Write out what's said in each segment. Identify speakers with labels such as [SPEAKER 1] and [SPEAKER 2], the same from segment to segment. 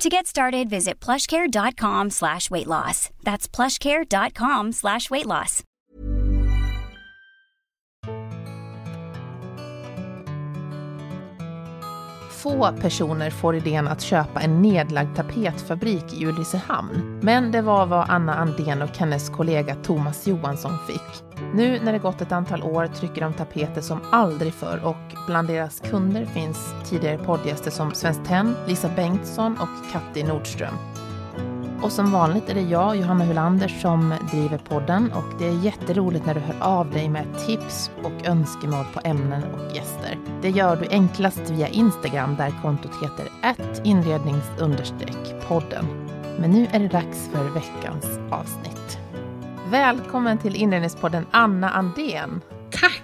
[SPEAKER 1] To get started, visit plushcare.com slash weight loss. That's plushcare.com slash weight loss.
[SPEAKER 2] Få personer får idén att köpa en nedlagd tapetfabrik i Ulricehamn. Men det var vad Anna Andén och hennes kollega Thomas Johansson fick. Nu när det gått ett antal år trycker de tapeter som aldrig förr och bland deras kunder finns tidigare poddgäster som Svenskt Tenn, Lisa Bengtsson och Katti Nordström. Och som vanligt är det jag, Johanna Hulander, som driver podden och det är jätteroligt när du hör av dig med tips och önskemål på ämnen och gäster. Det gör du enklast via Instagram där kontot heter inrednings-podden. Men nu är det dags för veckans avsnitt. Välkommen till Inredningspodden Anna Andén.
[SPEAKER 3] Tack!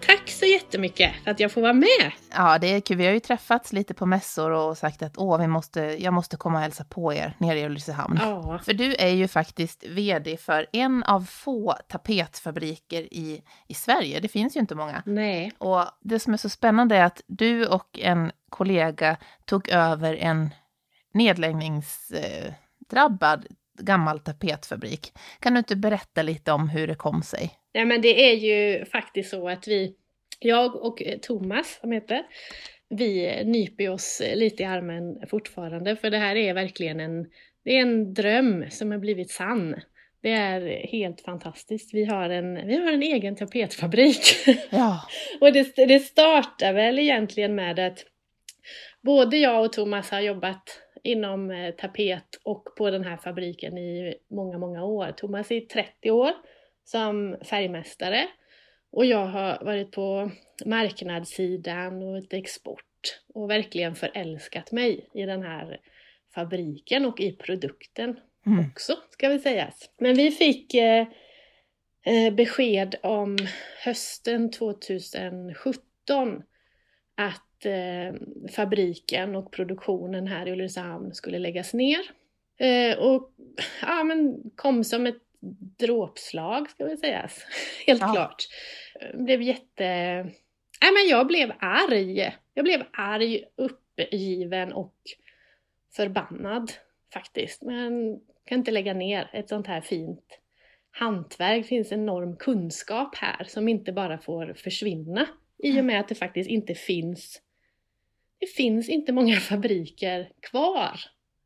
[SPEAKER 3] Tack så jättemycket för att jag får vara med.
[SPEAKER 2] Ja, det är kul. Vi har ju träffats lite på mässor och sagt att Åh, vi måste, jag måste komma och hälsa på er nere i Ulricehamn.
[SPEAKER 3] Ja.
[SPEAKER 2] För du är ju faktiskt vd för en av få tapetfabriker i, i Sverige. Det finns ju inte många.
[SPEAKER 3] Nej.
[SPEAKER 2] Och det som är så spännande är att du och en kollega tog över en nedläggningsdrabbad gammal tapetfabrik. Kan du inte berätta lite om hur det kom sig?
[SPEAKER 3] Nej men det är ju faktiskt så att vi, jag och Thomas som heter, vi nyper oss lite i armen fortfarande för det här är verkligen en, det är en dröm som har blivit sann. Det är helt fantastiskt. Vi har en, vi har en egen tapetfabrik.
[SPEAKER 2] Ja.
[SPEAKER 3] och det, det startar väl egentligen med att både jag och Thomas har jobbat inom eh, tapet och på den här fabriken i många, många år. Thomas i 30 år som färgmästare och jag har varit på marknadssidan och ett export och verkligen förälskat mig i den här fabriken och i produkten
[SPEAKER 2] Mm.
[SPEAKER 3] också, ska vi säga. Men vi fick eh, eh, besked om hösten 2017 att fabriken och produktionen här i Ulricehamn skulle läggas ner. Eh, och ja, men kom som ett dråpslag, ska vi säga. Helt
[SPEAKER 2] Ja.
[SPEAKER 3] klart. Eh, Blev jätte... Nej, men jag blev arg. Jag blev arg, uppgiven och förbannad faktiskt. Men kan inte lägga ner ett sånt här fint hantverk. Det finns enorm kunskap här som inte bara får försvinna i och med att det faktiskt inte finns det finns inte många fabriker kvar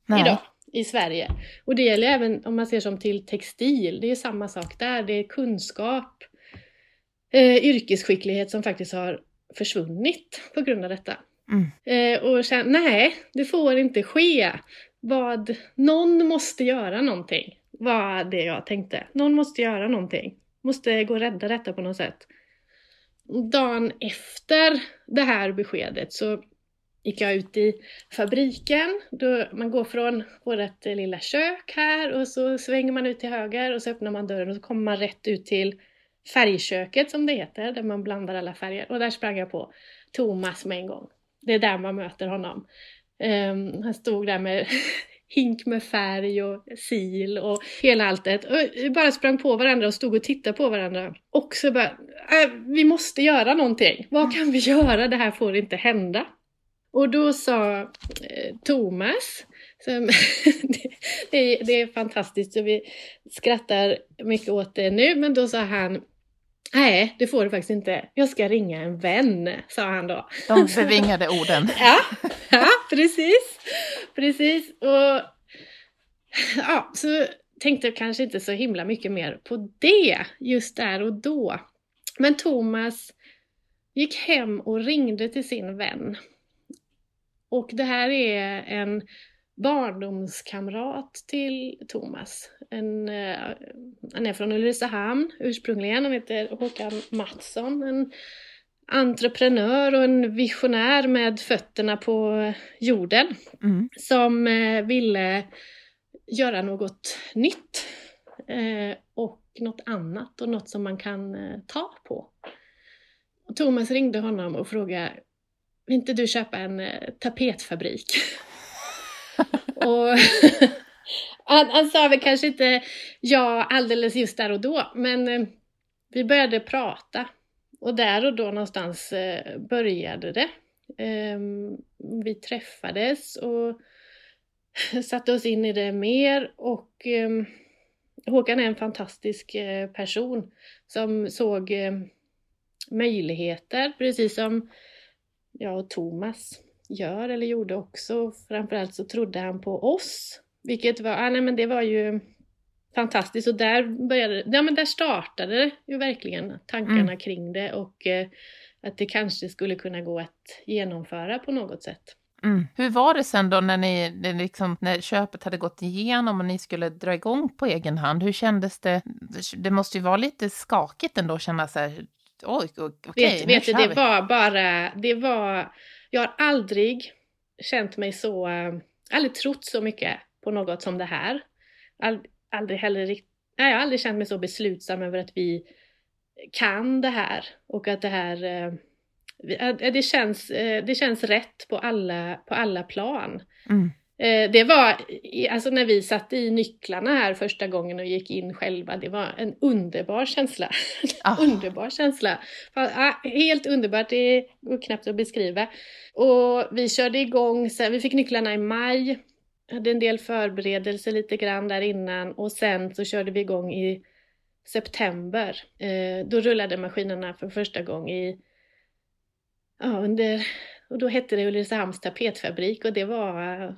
[SPEAKER 2] Nej.
[SPEAKER 3] idag i Sverige. Och det gäller även om man ser som till textil, det är samma sak där. Det är kunskap, eh, yrkesskicklighet som faktiskt har försvunnit på grund av detta.
[SPEAKER 2] Mm.
[SPEAKER 3] Eh, och sen, nej, det får inte ske. Vad, någon måste göra någonting, var det jag tänkte. Någon måste göra någonting. Måste gå och rädda detta på något sätt. Dagen efter det här beskedet så gick jag ut i fabriken. Då man går från vårt eh, lilla kök här och så svänger man ut till höger och så öppnar man dörren och så kommer man rätt ut till färgköket som det heter, där man blandar alla färger. Och där sprang jag på Thomas med en gång. Det är där man möter honom. Um, han stod där med hink med färg och sil och hela alltet. Och vi bara sprang på varandra och stod och tittade på varandra. Och så bara, äh, vi måste göra någonting. Vad kan vi göra? Det här får inte hända. Och då sa eh, Thomas, som, det, det, är, fantastiskt och vi skrattar mycket åt det nu, men då sa han Nej, det får du faktiskt inte. Jag ska ringa en vän, sa han då.
[SPEAKER 2] De bevingade orden.
[SPEAKER 3] Ja, ja precis. Precis. Och ja, så tänkte jag kanske inte så himla mycket mer på det just där och då. Men Thomas gick hem och ringde till sin vän. Och det här är en barndomskamrat till Thomas. En, eh, han är från Ulricehamn ursprungligen, han heter Håkan Mattsson. En entreprenör och en visionär med fötterna på jorden
[SPEAKER 2] Mm.
[SPEAKER 3] som eh, ville göra något nytt. eh, och något annat och något som man kan ta på. Och Thomas ringde honom och frågade, vill inte du köpa en eh, tapetfabrik? och han, han sa väl kanske inte ja alldeles just där och då, men eh, vi började prata. Och där och då någonstans eh, började det. Ehm, vi träffades och satte oss in i det mer och ehm, Håkan är en fantastisk person som såg möjligheter, precis som jag och Thomas gör eller gjorde också. Framförallt så trodde han på oss, vilket var, ah, nej men det var ju fantastiskt och där började, ja men där startade ju verkligen tankarna mm. kring det och eh, att det kanske skulle kunna gå att genomföra på något sätt.
[SPEAKER 2] Mm. Hur var det sen då när, ni, liksom, när köpet hade gått igenom och ni skulle dra igång på egen hand? Hur kändes det? Det måste ju vara lite skakigt ändå att känna så här, oj, okej,
[SPEAKER 3] okay, Vet, vet du, det vi. var bara, det var, jag har aldrig känt mig så, äh, aldrig trott så mycket på något som det här. Ald, aldrig heller nej, jag har aldrig känt mig så beslutsam över att vi kan det här och att det här äh, det känns, det känns rätt på alla, på alla plan. Mm. Eh, det var, alltså när vi satte i nycklarna här första gången och gick in själva, det var en underbar känsla. Oh. underbar känsla. Helt underbart, det går knappt att beskriva. Och vi körde igång, sen, vi fick nycklarna i maj, hade en del förberedelser lite grann där innan och sen så körde vi igång i september. Eh, då rullade maskinerna för första gången i, ja under, och då hette det Ulricehamns tapetfabrik och det var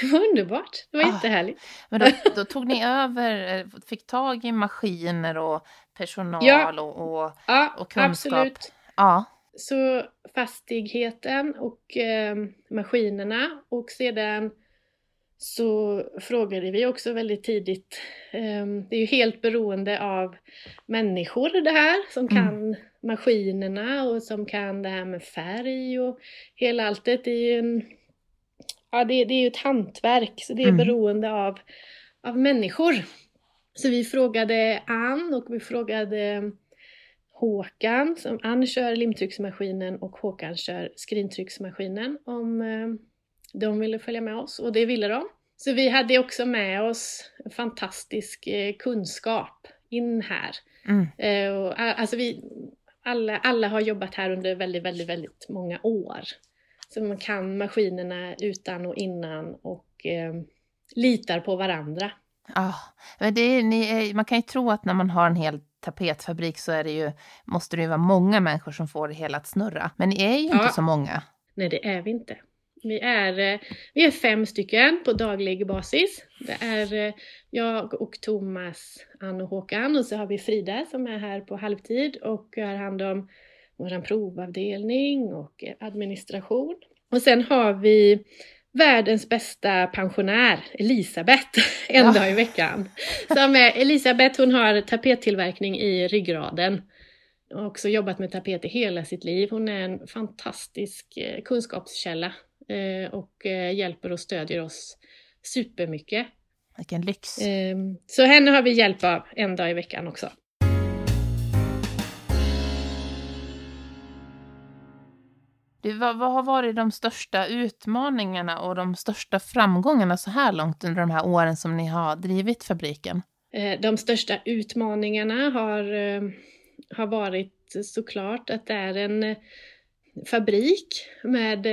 [SPEAKER 3] det var underbart. Det var ah, jättehärligt.
[SPEAKER 2] Men då, då, tog ni över, eh, fick tag i maskiner och personal ja. och, och, ja, och kunskap? Absolut.
[SPEAKER 3] Ja, Så fastigheten och eh, maskinerna och sedan så frågade vi också väldigt tidigt, eh, det är ju helt beroende av människor det här som mm. kan maskinerna och som kan det här med färg och hela alltet. Det är ju en ja, det, det är ju ett hantverk så det är mm. beroende av, av människor. Så vi frågade Ann och vi frågade Håkan, som Ann kör limtrycksmaskinen och Håkan kör skrintrycksmaskinen om eh, de ville följa med oss och det ville de. Så vi hade också med oss fantastisk eh, kunskap in här. Mm. Eh, alltså vi, alla, alla har jobbat här under väldigt, väldigt, väldigt många år. Så man kan maskinerna utan och innan och eh, litar på varandra.
[SPEAKER 2] Ja, men det är, ni, man kan ju tro att när man har en hel tapetfabrik så är det ju, måste det ju vara många människor som får det hela att snurra. Men ni är ju ja. inte så många.
[SPEAKER 3] Nej, det är vi inte. Vi är, eh, vi är fem stycken på daglig basis. Det är eh, jag och Thomas, Ann och Håkan och så har vi Frida som är här på halvtid och har hand om vår provavdelning och administration. Och sen har vi världens bästa pensionär, Elisabeth, en ja. dag i veckan. Som är, Elisabeth hon har tapettillverkning i ryggraden. Och också jobbat med tapeter hela sitt liv. Hon är en fantastisk eh, kunskapskälla eh, och eh, hjälper och stödjer oss supermycket.
[SPEAKER 2] Vilken lyx!
[SPEAKER 3] Ehm, så henne har vi hjälp av en dag i veckan också.
[SPEAKER 2] Du, vad, vad, har varit de största utmaningarna och de största framgångarna så här långt under de här åren som ni har drivit fabriken?
[SPEAKER 3] Eh, de största utmaningarna har, eh, har varit såklart att det är en eh, fabrik med,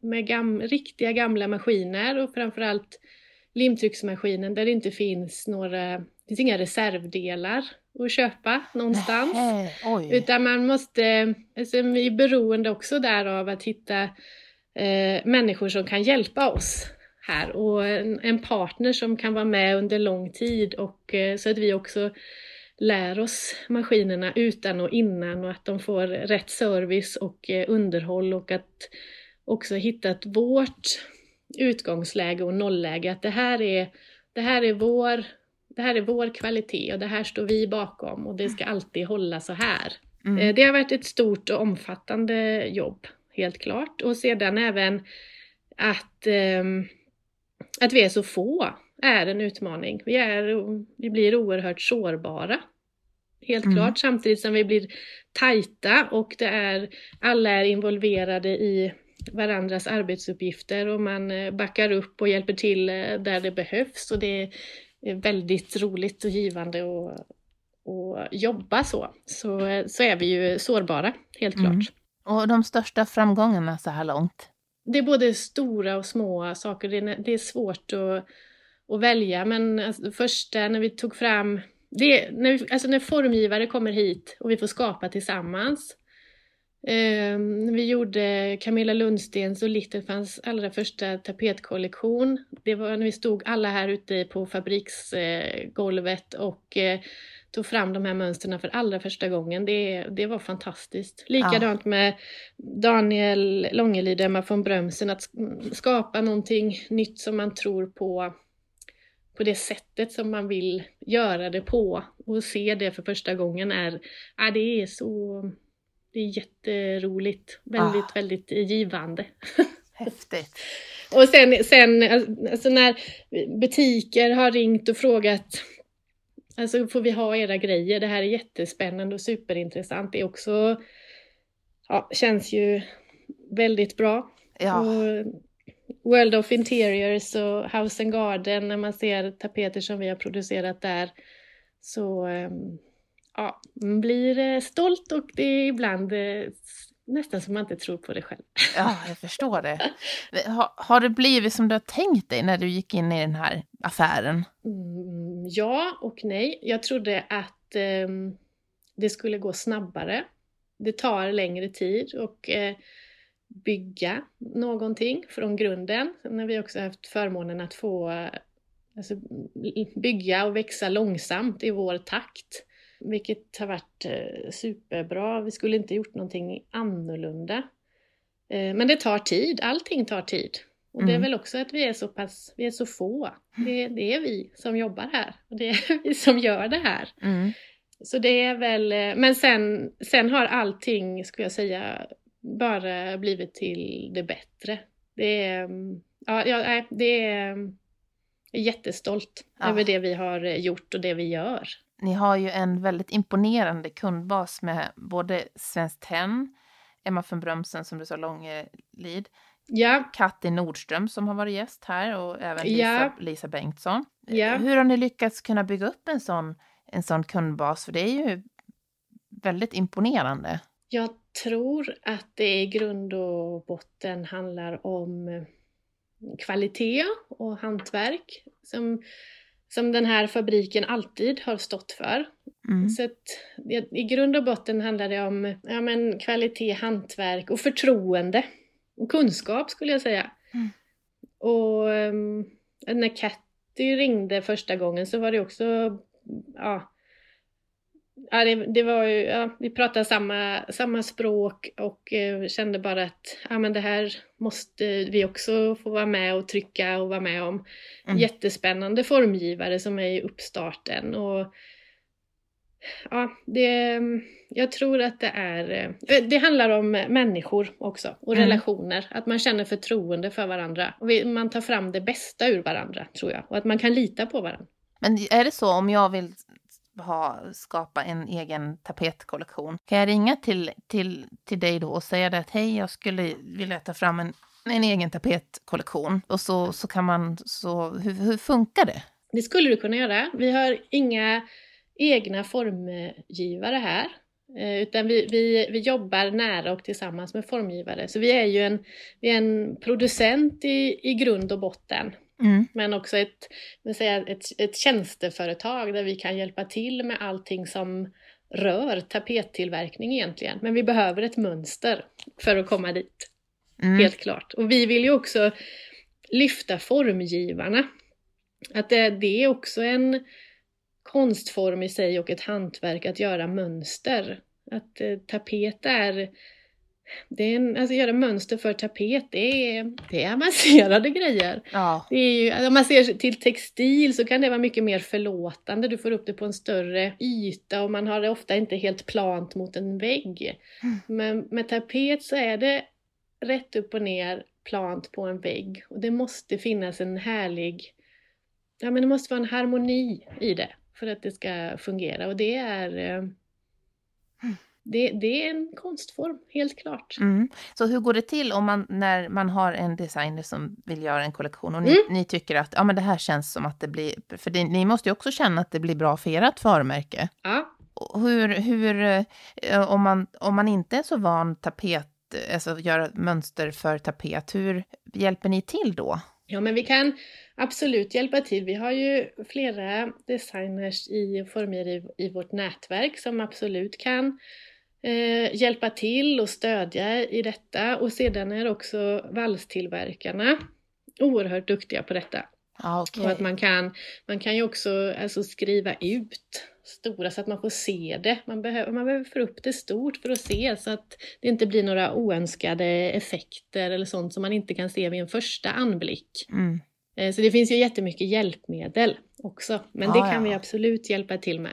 [SPEAKER 3] med gam, riktiga gamla maskiner och framförallt limtrycksmaskinen där det inte finns några, det finns inga reservdelar att köpa någonstans.
[SPEAKER 2] Nähe,
[SPEAKER 3] utan man måste, alltså vi är beroende också därav att hitta eh, människor som kan hjälpa oss här och en, en, partner som kan vara med under lång tid och eh, så att vi också lär oss maskinerna utan och innan och att de får rätt service och eh, underhåll och att också hittat vårt utgångsläge och nollläge, att det här är, det här är vår det här är vår kvalitet och det här står vi bakom och det ska alltid hålla så här. Mm. Eh, det har varit ett stort och omfattande jobb, helt klart. Och sedan även att, um, att vi är så få. är en utmaning. Vi, är, vi blir oerhört sårbara. Helt
[SPEAKER 2] Mm.
[SPEAKER 3] klart, samtidigt som vi blir tajta och det är, alla är involverade i varandras arbetsuppgifter och man eh, backar upp och hjälper till eh, där det behövs och det väldigt roligt och givande att att jobba så. Så, så är vi ju sårbara, helt
[SPEAKER 2] Mm.
[SPEAKER 3] klart.
[SPEAKER 2] Och de största framgångarna så här långt?
[SPEAKER 3] Det är både stora och små saker. Det är, det är svårt att, att välja. Men alltså, första när vi tog fram... Det, när, vi, alltså när formgivare kommer hit och vi får skapa tillsammans. Eh, när vi gjorde Camilla Lundstens och Littelfans allra första tapetkollektion. Det var när vi stod alla här ute på fabriksgolvet och eh, tog fram de här mönstren för allra första gången. Det, det var fantastiskt. Likadant med Daniel Långelid och Emma von Brömsen, att sk- skapa någonting nytt som man tror på på det sättet som man vill göra det på och se det för första gången är, ja, det är så, det är jätteroligt, väldigt,
[SPEAKER 2] Ah.
[SPEAKER 3] väldigt givande.
[SPEAKER 2] Häftigt.
[SPEAKER 3] Och sen, sen alltså när butiker har ringt och frågat Alltså får vi ha era grejer? Det här är jättespännande och superintressant. Det är också, ja, känns ju väldigt bra.
[SPEAKER 2] Ja,
[SPEAKER 3] Och World of Interiors och House and Garden, när man ser tapeter som vi har producerat där, så ehm, ja, man blir eh, stolt och det är ibland eh, nästan som man inte tror på det själv.
[SPEAKER 2] ja, jag förstår det. Har, har det blivit som du har tänkt dig när du gick in i den här affären?
[SPEAKER 3] Mm, ja och nej. Jag trodde att ehm, det skulle gå snabbare. Det tar längre tid och eh, bygga någonting från grunden. Sen har vi också haft förmånen att få eh, alltså, bygga och växa långsamt i vår takt. Vilket har varit eh, superbra. Vi skulle inte gjort någonting annorlunda. Eh, men det tar tid, allting tar tid. Och det är
[SPEAKER 2] Mm.
[SPEAKER 3] väl också att vi är så pass, vi är så få. Det, det är vi som jobbar här. Och det är vi som gör det här.
[SPEAKER 2] Mm.
[SPEAKER 3] Så det är väl, eh, men sen, sen har allting, skulle jag säga, bara blivit till det bättre. Det är, mm, ja, det är, mm, jag är jättestolt
[SPEAKER 2] Ja.
[SPEAKER 3] över det vi har gjort och det vi gör.
[SPEAKER 2] Ni har ju en väldigt imponerande kundbas med både Svenskt Tenn, Emma von Brömsen som du sa, Långelid,
[SPEAKER 3] Ja,
[SPEAKER 2] Katti Nordström som har varit gäst här och även Lisa,
[SPEAKER 3] Ja.
[SPEAKER 2] Lisa Bengtsson.
[SPEAKER 3] Ja.
[SPEAKER 2] Hur har ni lyckats kunna bygga upp en sån, en sån kundbas? För det är ju väldigt imponerande.
[SPEAKER 3] jag tror att det i grund och botten handlar om eh, kvalitet och hantverk som, som den här fabriken alltid har stått för.
[SPEAKER 2] Mm.
[SPEAKER 3] Så att, i grund och botten handlar det om ja, men, kvalitet, hantverk och förtroende. Och kunskap skulle jag säga.
[SPEAKER 2] Mm.
[SPEAKER 3] Och ehm, när Katty ringde första gången så var det också, ja, ja, det, det var ju, ja, vi pratade samma, samma språk och eh, kände bara att ja, men det här måste vi också få vara med och trycka och vara med om.
[SPEAKER 2] Mm.
[SPEAKER 3] Jättespännande formgivare som är i uppstarten och Ja, det, jag tror att det är... eh, Det handlar om människor också och
[SPEAKER 2] Mm.
[SPEAKER 3] relationer. Att man känner förtroende för varandra. Och man tar fram det bästa ur varandra, tror jag. Och att man kan lita på varandra.
[SPEAKER 2] Men är det så om jag vill ha, skapa en egen tapetkollektion, kan jag ringa till, till, till dig då och säga det att hej, jag skulle vilja ta fram en, en egen tapetkollektion och så, så kan man, så hur, hur funkar det?
[SPEAKER 3] Det skulle du kunna göra. Vi har inga egna formgivare här. Eh, utan vi, vi, vi jobbar nära och tillsammans med formgivare. Så vi är ju en, vi är en producent i, i grund och botten.
[SPEAKER 2] Mm.
[SPEAKER 3] Men också ett, säga, ett, ett tjänsteföretag där vi kan hjälpa till med allting som rör tapettillverkning egentligen. Men vi behöver ett mönster för att komma dit,
[SPEAKER 2] Mm.
[SPEAKER 3] helt klart. Och vi vill ju också lyfta formgivarna. Att det, det är också en konstform i sig och ett hantverk att göra mönster. Att eh, tapet är det är en, alltså göra mönster för tapet, det är, det är avancerade grejer.
[SPEAKER 2] Ja,
[SPEAKER 3] Det är ju, om man ser till textil så kan det vara mycket mer förlåtande. Du får upp det på en större yta och man har det ofta inte helt plant mot en vägg. Men med tapet så är det rätt upp och ner plant på en vägg. Och det måste finnas en härlig ja, men det måste vara en harmoni i det för att det ska fungera och det är eh, det, det, är en konstform, helt klart.
[SPEAKER 2] Mm. Så hur går det till om man, när man har en designer som vill göra en kollektion och ni,
[SPEAKER 3] Mm.
[SPEAKER 2] ni tycker att ja, men det här känns som att det blir... För det, ni måste ju också känna att det blir bra för ert varumärke.
[SPEAKER 3] Ja,
[SPEAKER 2] Hur, hur, eh, om, man, om man inte är så van tapet, alltså göra mönster för tapet, hur hjälper ni till då?
[SPEAKER 3] Ja, men vi kan absolut hjälpa till. Vi har ju flera designers i formgivare i, i vårt nätverk som absolut kan eh, hjälpa till och stödja i detta. Och sedan är också valstillverkarna oerhört duktiga på detta.
[SPEAKER 2] Ja, okej.
[SPEAKER 3] Och att man kan, man kan ju också alltså, skriva ut stora så att man får se det. Man behöver, man behöver få upp det stort för att se så att det inte blir några oönskade effekter eller sånt som man inte kan se vid en första anblick.
[SPEAKER 2] Mm.
[SPEAKER 3] Eh, Så det finns ju jättemycket hjälpmedel också, men
[SPEAKER 2] Ja,
[SPEAKER 3] det kan
[SPEAKER 2] ja.
[SPEAKER 3] vi absolut hjälpa till med.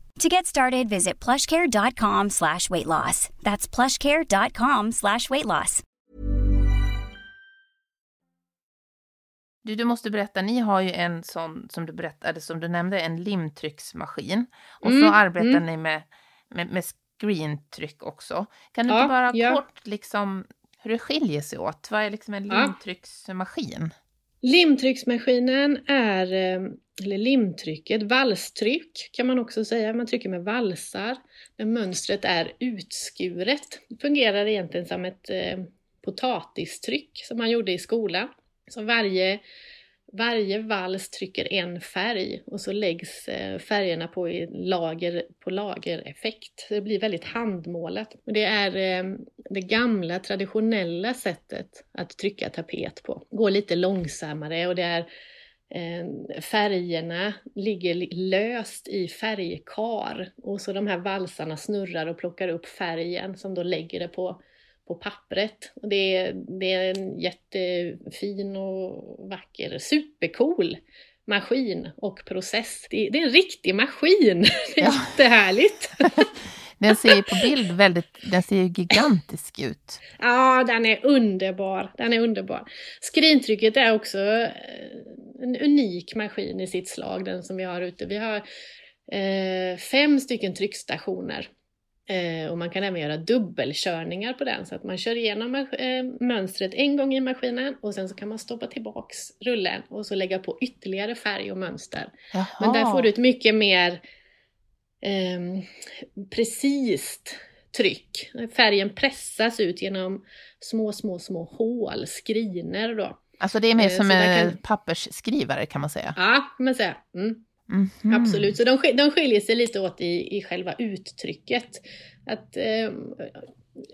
[SPEAKER 1] To get started, visit plushcare.com slash weight loss. That's plushcare.com slash weight loss.
[SPEAKER 2] Du, du måste berätta, ni har ju en sån som du berättade, som du nämnde, en limtrycksmaskin. Och så
[SPEAKER 3] Mm,
[SPEAKER 2] arbetar
[SPEAKER 3] mm.
[SPEAKER 2] ni med, med, med screentryck också. Kan du
[SPEAKER 3] Ja,
[SPEAKER 2] inte bara
[SPEAKER 3] ja.
[SPEAKER 2] kort liksom hur det skiljer sig åt? Vad är liksom en
[SPEAKER 3] Ja.
[SPEAKER 2] limtrycksmaskin?
[SPEAKER 3] Limtrycksmaskinen är, eh, eller limtrycket, valstryck kan man också säga. Man trycker med valsar. När mönstret är utskuret. Det fungerar egentligen som ett eh, potatistryck som man gjorde i skolan. Så varje, varje vals trycker en färg och så läggs eh, färgerna på i lager på lagereffekt. Så det blir väldigt handmålat. Och det är eh, det gamla traditionella sättet att trycka tapet på. Går lite långsammare och det är färgerna ligger li- löst i färgkar och så de här valsarna snurrar och plockar upp färgen som då lägger det på, på pappret. Och det, är, det är en jättefin och vacker, supercool maskin och process. Det, det är en riktig maskin! Det är
[SPEAKER 2] Ja.
[SPEAKER 3] jättehärligt!
[SPEAKER 2] Den ser ju på bild väldigt, den ser ju gigantisk ut.
[SPEAKER 3] Ja, den är underbar. Den är underbar. Skrintrycket är också eh, en unik maskin i sitt slag, den som vi har ute. Vi har eh, fem stycken tryckstationer. Eh, och man kan även göra dubbelkörningar på den så att man kör igenom eh, mönstret en gång i maskinen och sen så kan man stoppa tillbaks rullen och så lägga på ytterligare färg och mönster.
[SPEAKER 2] Jaha.
[SPEAKER 3] Men där får du ett mycket mer eh, precis tryck. Färgen pressas ut genom små, små, små hål, skriner då.
[SPEAKER 2] Alltså det är mer
[SPEAKER 3] Eh,
[SPEAKER 2] som en
[SPEAKER 3] kan-
[SPEAKER 2] pappersskrivare kan man säga.
[SPEAKER 3] Ja, kan man säga. Mm.
[SPEAKER 2] Mhm.
[SPEAKER 3] Absolut, så de, de skiljer sig lite åt i, i själva uttrycket. Att eh,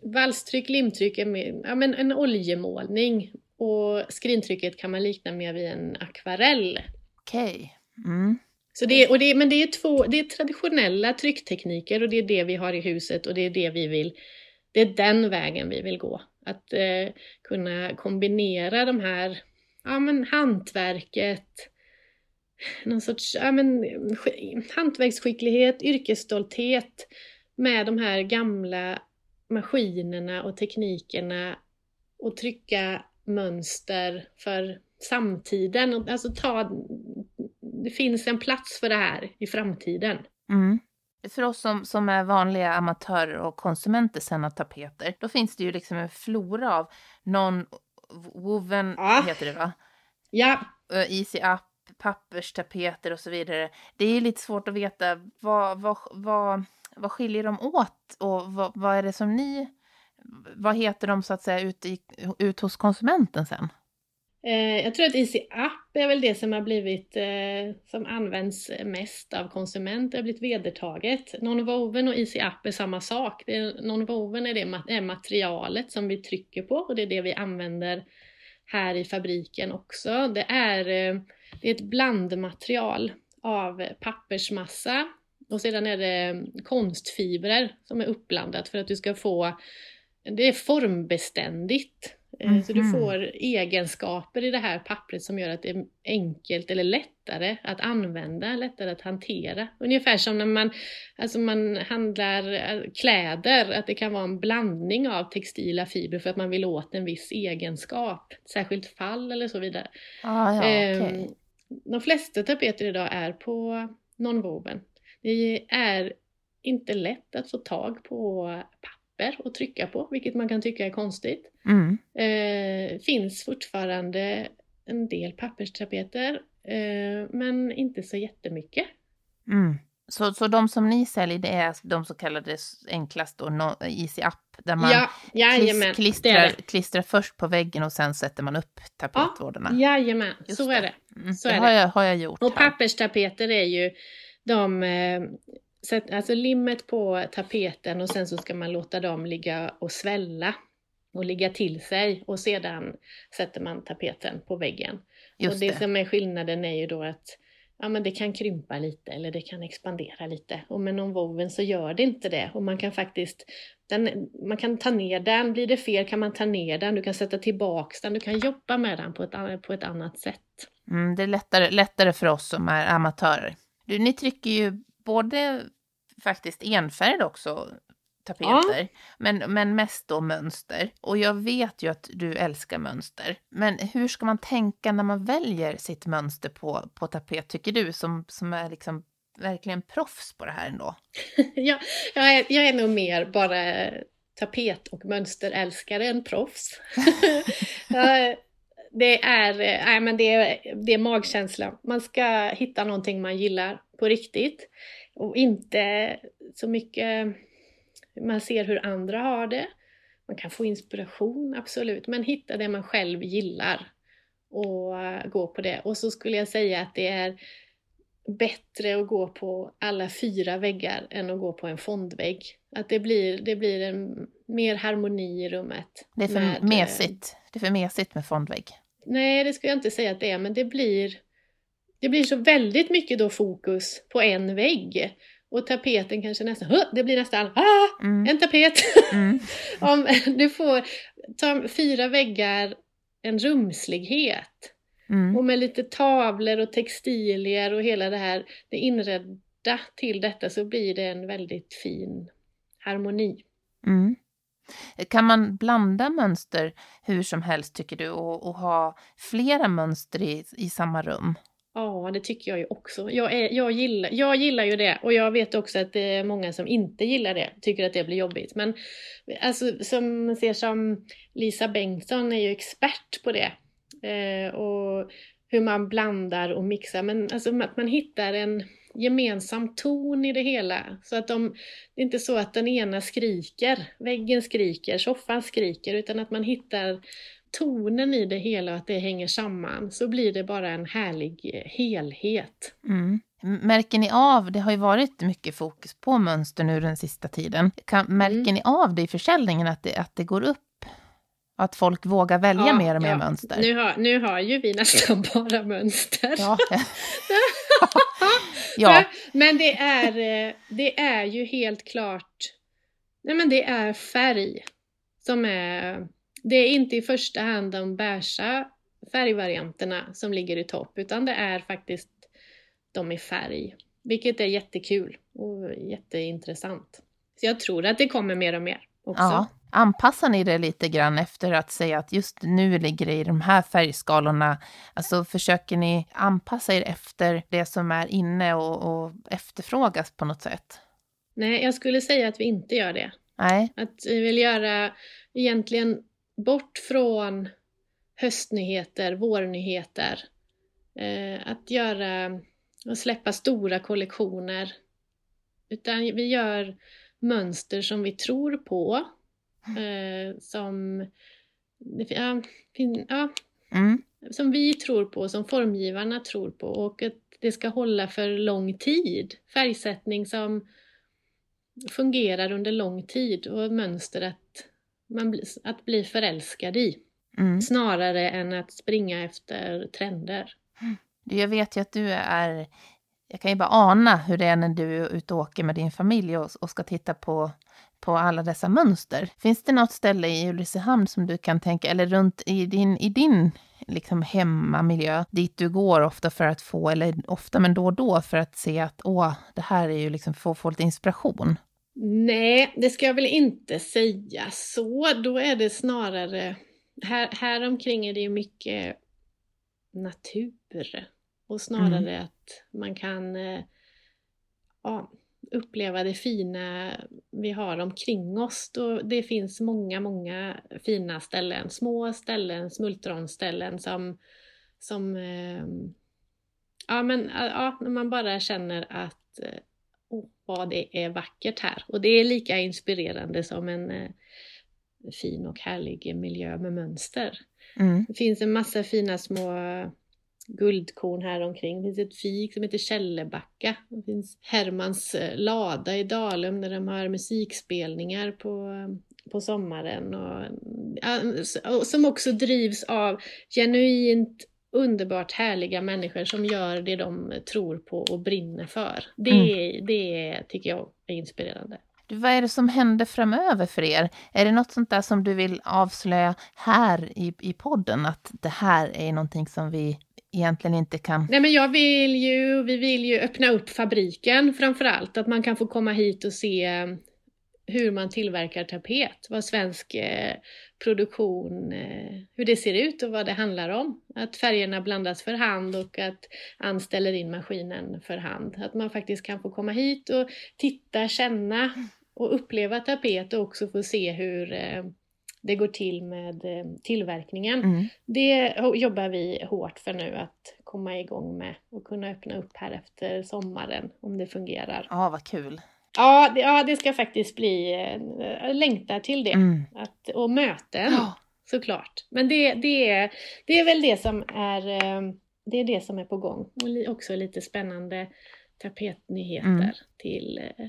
[SPEAKER 3] valstryck, limtryck är mer, ja, men en oljemålning och skrintrycket kan man likna mer vid en akvarell.
[SPEAKER 2] Okej. Mm.
[SPEAKER 3] Så det, och det, men det är, två, det är traditionella trycktekniker och det är det vi har i huset och det är det vi vill, det är den vägen vi vill gå. Att eh, kunna kombinera de här, ja men hantverket, någon sorts, ja men hantverksskicklighet, yrkesstolthet med de här gamla maskinerna och teknikerna och trycka mönster för samtiden. Alltså ta, det finns en plats för det här i framtiden.
[SPEAKER 2] Mm. För oss som, som är vanliga amatörer och konsumenter sen av tapeter, då finns det ju liksom en flora av non-woven,
[SPEAKER 3] Ja.
[SPEAKER 2] heter det va?
[SPEAKER 3] Ja,
[SPEAKER 2] Eh, Easy Up, papperstapeter och så vidare. Det är lite svårt att veta vad, vad, vad, vad skiljer de åt och vad, vad är det som ni, vad heter de så att säga ut, i, ut hos konsumenten sen?
[SPEAKER 3] Eh, jag tror att Easy Up är väl det som har blivit, eh, som används mest av konsumenter, har blivit vedertaget. Non-woven och Easy Up är samma sak. Det Non-woven är det är materialet som vi trycker på och det är det vi använder här i fabriken också. Det är, eh, det är ett blandmaterial av pappersmassa och sedan är det eh, konstfibrer som är uppblandat för att du ska få, det är formbeständigt. Eh, Så du
[SPEAKER 2] Mhm.
[SPEAKER 3] får egenskaper i det här pappret som gör att det är enkelt eller lättare att använda, lättare att hantera. Ungefär som när man, alltså man handlar eh, kläder, att det kan vara en blandning av textila fibrer för att man vill åt en viss egenskap, särskilt fall eller så vidare.
[SPEAKER 2] Ah, ja,
[SPEAKER 3] Ehm,
[SPEAKER 2] okej.
[SPEAKER 3] De flesta tapeter idag är på nonwoven. Det är inte lätt att få tag på papper att trycka på, vilket man kan tycka är konstigt.
[SPEAKER 2] Mm.
[SPEAKER 3] Eh, finns fortfarande en del papperstapeter, eh, men inte så jättemycket.
[SPEAKER 2] Mm. Så, så de som ni säljer, det är de så kallade enklast och no, Easy Up, där man
[SPEAKER 3] ja, jajamän,
[SPEAKER 2] klis, klistrar,
[SPEAKER 3] det det.
[SPEAKER 2] klistrar först på väggen och sen sätter man upp tapetvårdarna.
[SPEAKER 3] Jajamän,
[SPEAKER 2] Just
[SPEAKER 3] så
[SPEAKER 2] det.
[SPEAKER 3] är det.
[SPEAKER 2] Mm,
[SPEAKER 3] så
[SPEAKER 2] det
[SPEAKER 3] är
[SPEAKER 2] har jag, har jag gjort.
[SPEAKER 3] Och
[SPEAKER 2] här.
[SPEAKER 3] papperstapeter är ju de, sätt, alltså limmet på tapeten och sen så ska man låta dem ligga och svälla och ligga till sig och sedan sätter man tapeten på väggen.
[SPEAKER 2] Just
[SPEAKER 3] och det,
[SPEAKER 2] det.
[SPEAKER 3] som är skillnaden är ju då att ja, men det kan krympa lite eller det kan expandera lite. Och med någon woven så gör det inte det. Och man kan faktiskt den, man kan ta ner den, blir det fel kan man ta ner den, du kan sätta tillbaks den, du kan jobba med den på ett, på ett annat sätt.
[SPEAKER 2] Mm, det är lättare, lättare för oss som är amatörer. Du, ni trycker ju både faktiskt enfärgade också tapeter, men, men mest då mönster. Och jag vet ju att du älskar mönster. Men hur ska man tänka när man väljer sitt mönster på, på tapet, tycker du, som, som är liksom verkligen proffs på det här ändå?
[SPEAKER 3] ja, jag, är, jag är nog mer bara tapet och mönsterälskare än proffs. Ja, det, är, nej, men det, är, det är magkänsla. Man ska hitta någonting man gillar på riktigt. Och inte så mycket man ser hur andra har det. Man kan få inspiration, absolut. Men hitta det man själv gillar och eh, gå på det. Och så skulle jag säga att det är bättre att gå på alla fyra väggar än att gå på en fondvägg. Att det blir, det blir en mer harmoni i rummet.
[SPEAKER 2] Det är för
[SPEAKER 3] med, eh,
[SPEAKER 2] mesigt. Det är för mesigt med fondvägg.
[SPEAKER 3] Nej, det skulle jag inte säga att det är, men det blir, det blir så väldigt mycket då fokus på en vägg. Och tapeten kanske nästan, det blir nästan, ah,
[SPEAKER 2] Mm.
[SPEAKER 3] en tapet!
[SPEAKER 2] Mm.
[SPEAKER 3] Om du får ta fyra väggar, en rumslighet.
[SPEAKER 2] Mm.
[SPEAKER 3] Och med lite tavlor och textilier och hela det här, det inredda till detta så blir det en väldigt fin harmoni.
[SPEAKER 2] Mm. Kan man blanda mönster hur som helst tycker du och, och ha flera mönster i, i samma rum?
[SPEAKER 3] Ja, det tycker jag ju också. Jag, är, jag, gillar, jag gillar ju det och jag vet också att det är många som inte gillar det, tycker att det blir jobbigt. Men alltså, som man ser som Lisa Bengtsson är ju expert på det. Eh, och hur man blandar och mixar. Men alltså att man hittar en gemensam ton i det hela. Så att de, det är inte så att den ena skriker, väggen skriker, soffan skriker, utan att man hittar tonen i det hela och att det hänger samman. Så blir det bara en härlig eh, helhet.
[SPEAKER 2] Mm. Märker ni av, det har ju varit mycket fokus på mönster nu den sista tiden. Kan, märker
[SPEAKER 3] Mm.
[SPEAKER 2] ni av det i försäljningen att det, att det går upp? Att folk vågar välja
[SPEAKER 3] Ja,
[SPEAKER 2] mer och mer
[SPEAKER 3] ja.
[SPEAKER 2] mönster?
[SPEAKER 3] Nu har, nu har ju vi nästan bara mönster.
[SPEAKER 2] Ja. ja.
[SPEAKER 3] Men det är, eh, det är ju helt klart, nej men det är färg som är, det är inte i första hand de beiga färgvarianterna som ligger i topp, utan det är faktiskt de i färg. Vilket är jättekul och jätteintressant. Så jag tror att det kommer mer och mer också.
[SPEAKER 2] ja. Anpassar ni det lite grann efter att säga att just nu ligger det i de här färgskalorna? Alltså försöker ni anpassa er efter det som är inne och, och efterfrågas på något sätt?
[SPEAKER 3] Nej, jag skulle säga att vi inte gör det.
[SPEAKER 2] Nej.
[SPEAKER 3] Att vi vill göra egentligen bort från höstnyheter, vårnyheter. Eh, att göra och släppa stora kollektioner. Utan vi gör mönster som vi tror på. Eh, som, ja, ja,
[SPEAKER 2] Mm.
[SPEAKER 3] som vi tror på, som formgivarna tror på och att det ska hålla för lång tid. Färgsättning som fungerar under lång tid och mönster att, man att bli förälskad i.
[SPEAKER 2] Mm.
[SPEAKER 3] Snarare än att springa efter trender.
[SPEAKER 2] Jag vet ju att du är... Jag kan ju bara ana hur det är när du är ute och åker med din familj och, och ska titta på, på alla dessa mönster. Finns det något ställe i Ulricehamn som du kan tänka, eller runt i din, i din liksom hemmamiljö, dit du går ofta för att få, eller ofta men då och då, för att se att åh, det här är ju liksom att få lite inspiration?
[SPEAKER 3] Nej, det ska jag väl inte säga så. Då är det snarare... Här, här omkring är det ju mycket natur. Och snarare att man kan eh, ja, uppleva det fina vi har omkring oss. Då det finns många, många fina ställen. Små ställen, smultronställen som, som eh, ja, men, ja, när man bara känner att eh, åh, vad det är vackert här. Och det är lika inspirerande som en eh, fin och härlig miljö med mönster.
[SPEAKER 2] Mm.
[SPEAKER 3] Det finns en massa fina små guldkorn här omkring. Det finns ett fik som heter Källebacka. Det finns Hermans eh, lada i Dalum där de har musikspelningar på, på sommaren. Och som också drivs av genuint underbart härliga människor som gör det de tror på och brinner för. Det,
[SPEAKER 2] Mm.
[SPEAKER 3] det tycker jag är inspirerande.
[SPEAKER 2] Vad är det som händer framöver för er? Är det något sånt där som du vill avslöja här i, i podden? Att det här är någonting som vi egentligen inte kan...
[SPEAKER 3] Nej men jag vill ju, vi vill ju öppna upp fabriken framför allt. Att man kan få komma hit och se hur man tillverkar tapet. Vad svensk eh, produktion, eh, hur det ser ut och vad det handlar om. Att färgerna blandas för hand och att Ann ställer in maskinen för hand. Att man faktiskt kan få komma hit och titta, känna och uppleva tapet och också få se hur eh, det går till med tillverkningen.
[SPEAKER 2] Mm.
[SPEAKER 3] Det jobbar vi hårt för nu att komma igång med och kunna öppna upp här efter sommaren om det fungerar.
[SPEAKER 2] Ja, vad kul.
[SPEAKER 3] Ja, det, ja, det ska faktiskt bli, eh, jag längtar till det.
[SPEAKER 2] Mm.
[SPEAKER 3] Att, och möten
[SPEAKER 2] Ja.
[SPEAKER 3] såklart. Men det, det, är, det är väl det som är, eh, det är det som är på gång. Och också lite spännande tapetnyheter
[SPEAKER 2] Mm.
[SPEAKER 3] till eh,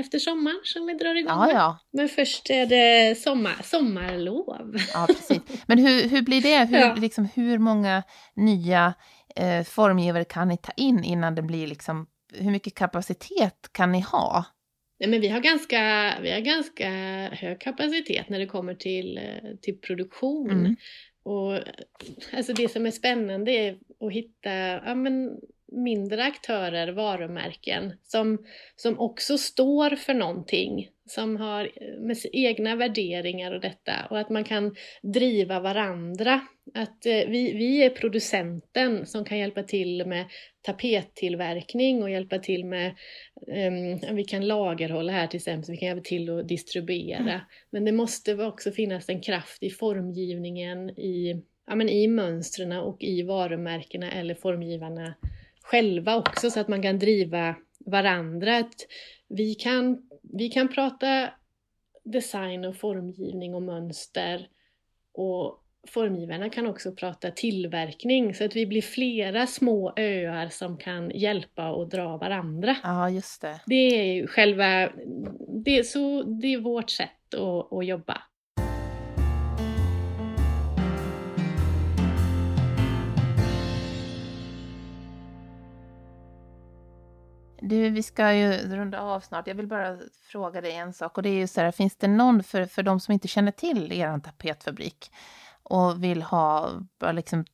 [SPEAKER 3] efter sommaren som vi drar igång
[SPEAKER 2] Ja, ja.
[SPEAKER 3] Men först är det sommar, sommarlov.
[SPEAKER 2] Ja, precis. Men hur, hur blir det? Hur,
[SPEAKER 3] Ja.
[SPEAKER 2] liksom, hur många nya eh, formgivare kan ni ta in innan det blir liksom... Hur mycket kapacitet kan ni ha?
[SPEAKER 3] Nej, men vi har ganska, vi har ganska hög kapacitet när det kommer till, eh, till produktion.
[SPEAKER 2] Mm.
[SPEAKER 3] Och alltså det som är spännande är att hitta ja, men, mindre aktörer, varumärken, som, som också står för någonting, som har eh, med egna värderingar och detta, och att man kan driva varandra. Att eh, vi, vi är producenten som kan hjälpa till med tapettillverkning och hjälpa till med, um, vi kan lagerhålla här till exempel, vi kan hjälpa till att distribuera. Men det måste också finnas en kraft i formgivningen, i, ja, men i mönstren och i varumärkena eller formgivarna själva också så att man kan driva varandra. Att vi, kan, vi kan prata design och formgivning och mönster och formgivarna kan också prata tillverkning så att vi blir flera små öar som kan hjälpa och dra varandra.
[SPEAKER 2] Ja, just det.
[SPEAKER 3] Det är ju själva, det är, så, det är vårt sätt att, att jobba.
[SPEAKER 2] Du, vi ska ju runda av snart. Jag vill bara fråga dig en sak. Och det är ju så här, finns det någon, för, för de som inte känner till er tapetfabrik och vill ha, liksom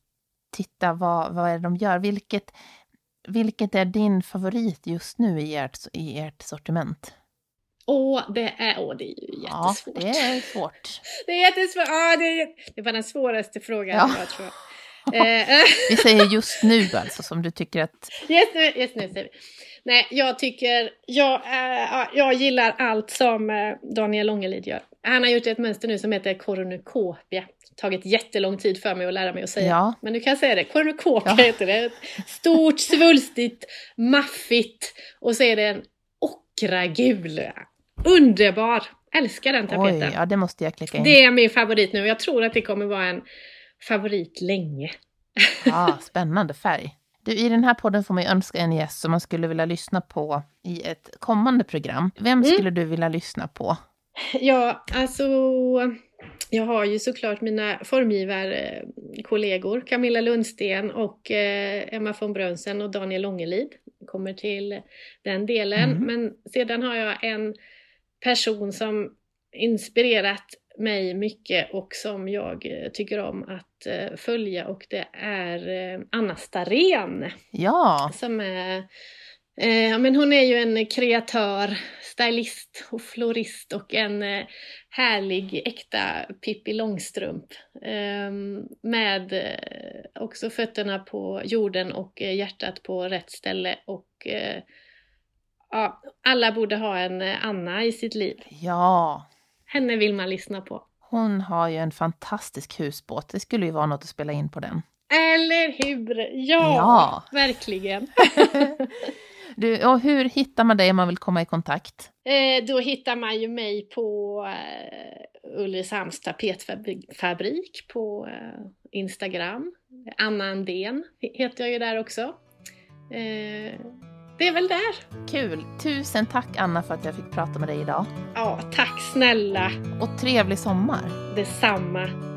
[SPEAKER 2] titta vad, vad är det de gör, vilket, vilket är din favorit just nu i ert, i ert sortiment?
[SPEAKER 3] Åh, det är, åh, det är ju
[SPEAKER 2] Ja,
[SPEAKER 3] jättesvårt.
[SPEAKER 2] det är svårt.
[SPEAKER 3] Det är jättesvårt. Ja, det, är, det var den svåraste frågan
[SPEAKER 2] Ja.
[SPEAKER 3] jag tror. Eh,
[SPEAKER 2] vi säger just nu alltså, som du tycker att...
[SPEAKER 3] Just nu, just nu säger vi. Nej, jag tycker, jag, äh, jag gillar allt som äh, Daniel Långelid gör. Han har gjort ett mönster nu som heter koronukopia. Tagit jättelång tid för mig att lära mig att säga.
[SPEAKER 2] Ja.
[SPEAKER 3] Men nu kan jag säga det, koronukopia
[SPEAKER 2] Ja.
[SPEAKER 3] heter det. Stort, svulstigt, maffigt och så är det en ockragul. Underbar! Älskar den tapeten.
[SPEAKER 2] Oj, ja det måste jag klicka in.
[SPEAKER 3] Det är min favorit nu och jag tror att det kommer vara en favorit länge.
[SPEAKER 2] Ja, spännande färg. Du, I den här podden får man ju önska en gäst som man skulle vilja lyssna på i ett kommande program. Vem
[SPEAKER 3] Mm.
[SPEAKER 2] skulle du vilja lyssna på?
[SPEAKER 3] Ja, alltså jag har ju såklart mina formgivarkollegor Camilla Lundsten och eh, Emma von Brönsen och Daniel Långelid kommer till den delen.
[SPEAKER 2] Mm.
[SPEAKER 3] Men sedan har jag en person som inspirerat mig mycket och som jag eh, tycker om att eh, följa och det är Anna Starén
[SPEAKER 2] Ja,
[SPEAKER 3] som är Eh, men hon är ju en kreatör, stylist och florist och en eh, härlig äkta Pippi Långstrump. Eh, med också fötterna på jorden och eh, hjärtat på rätt ställe. Och eh, ja, alla borde ha en eh, Anna i sitt liv.
[SPEAKER 2] ja.
[SPEAKER 3] Henne vill man lyssna på.
[SPEAKER 2] Hon har ju en fantastisk husbåt. Det skulle ju vara något att spela in på den.
[SPEAKER 3] Eller hur? Ja,
[SPEAKER 2] Ja.
[SPEAKER 3] verkligen.
[SPEAKER 2] Du, och hur hittar man dig om man vill komma i kontakt?
[SPEAKER 3] Eh, då hittar man ju mig på eh, Ulricehamns tapetfabrik på eh, Instagram. Anna Andén heter jag ju där också. Eh, det är väl där.
[SPEAKER 2] Kul! Tusen tack Anna för att jag fick prata med dig idag.
[SPEAKER 3] Ja, tack snälla.
[SPEAKER 2] Och trevlig sommar!
[SPEAKER 3] Detsamma.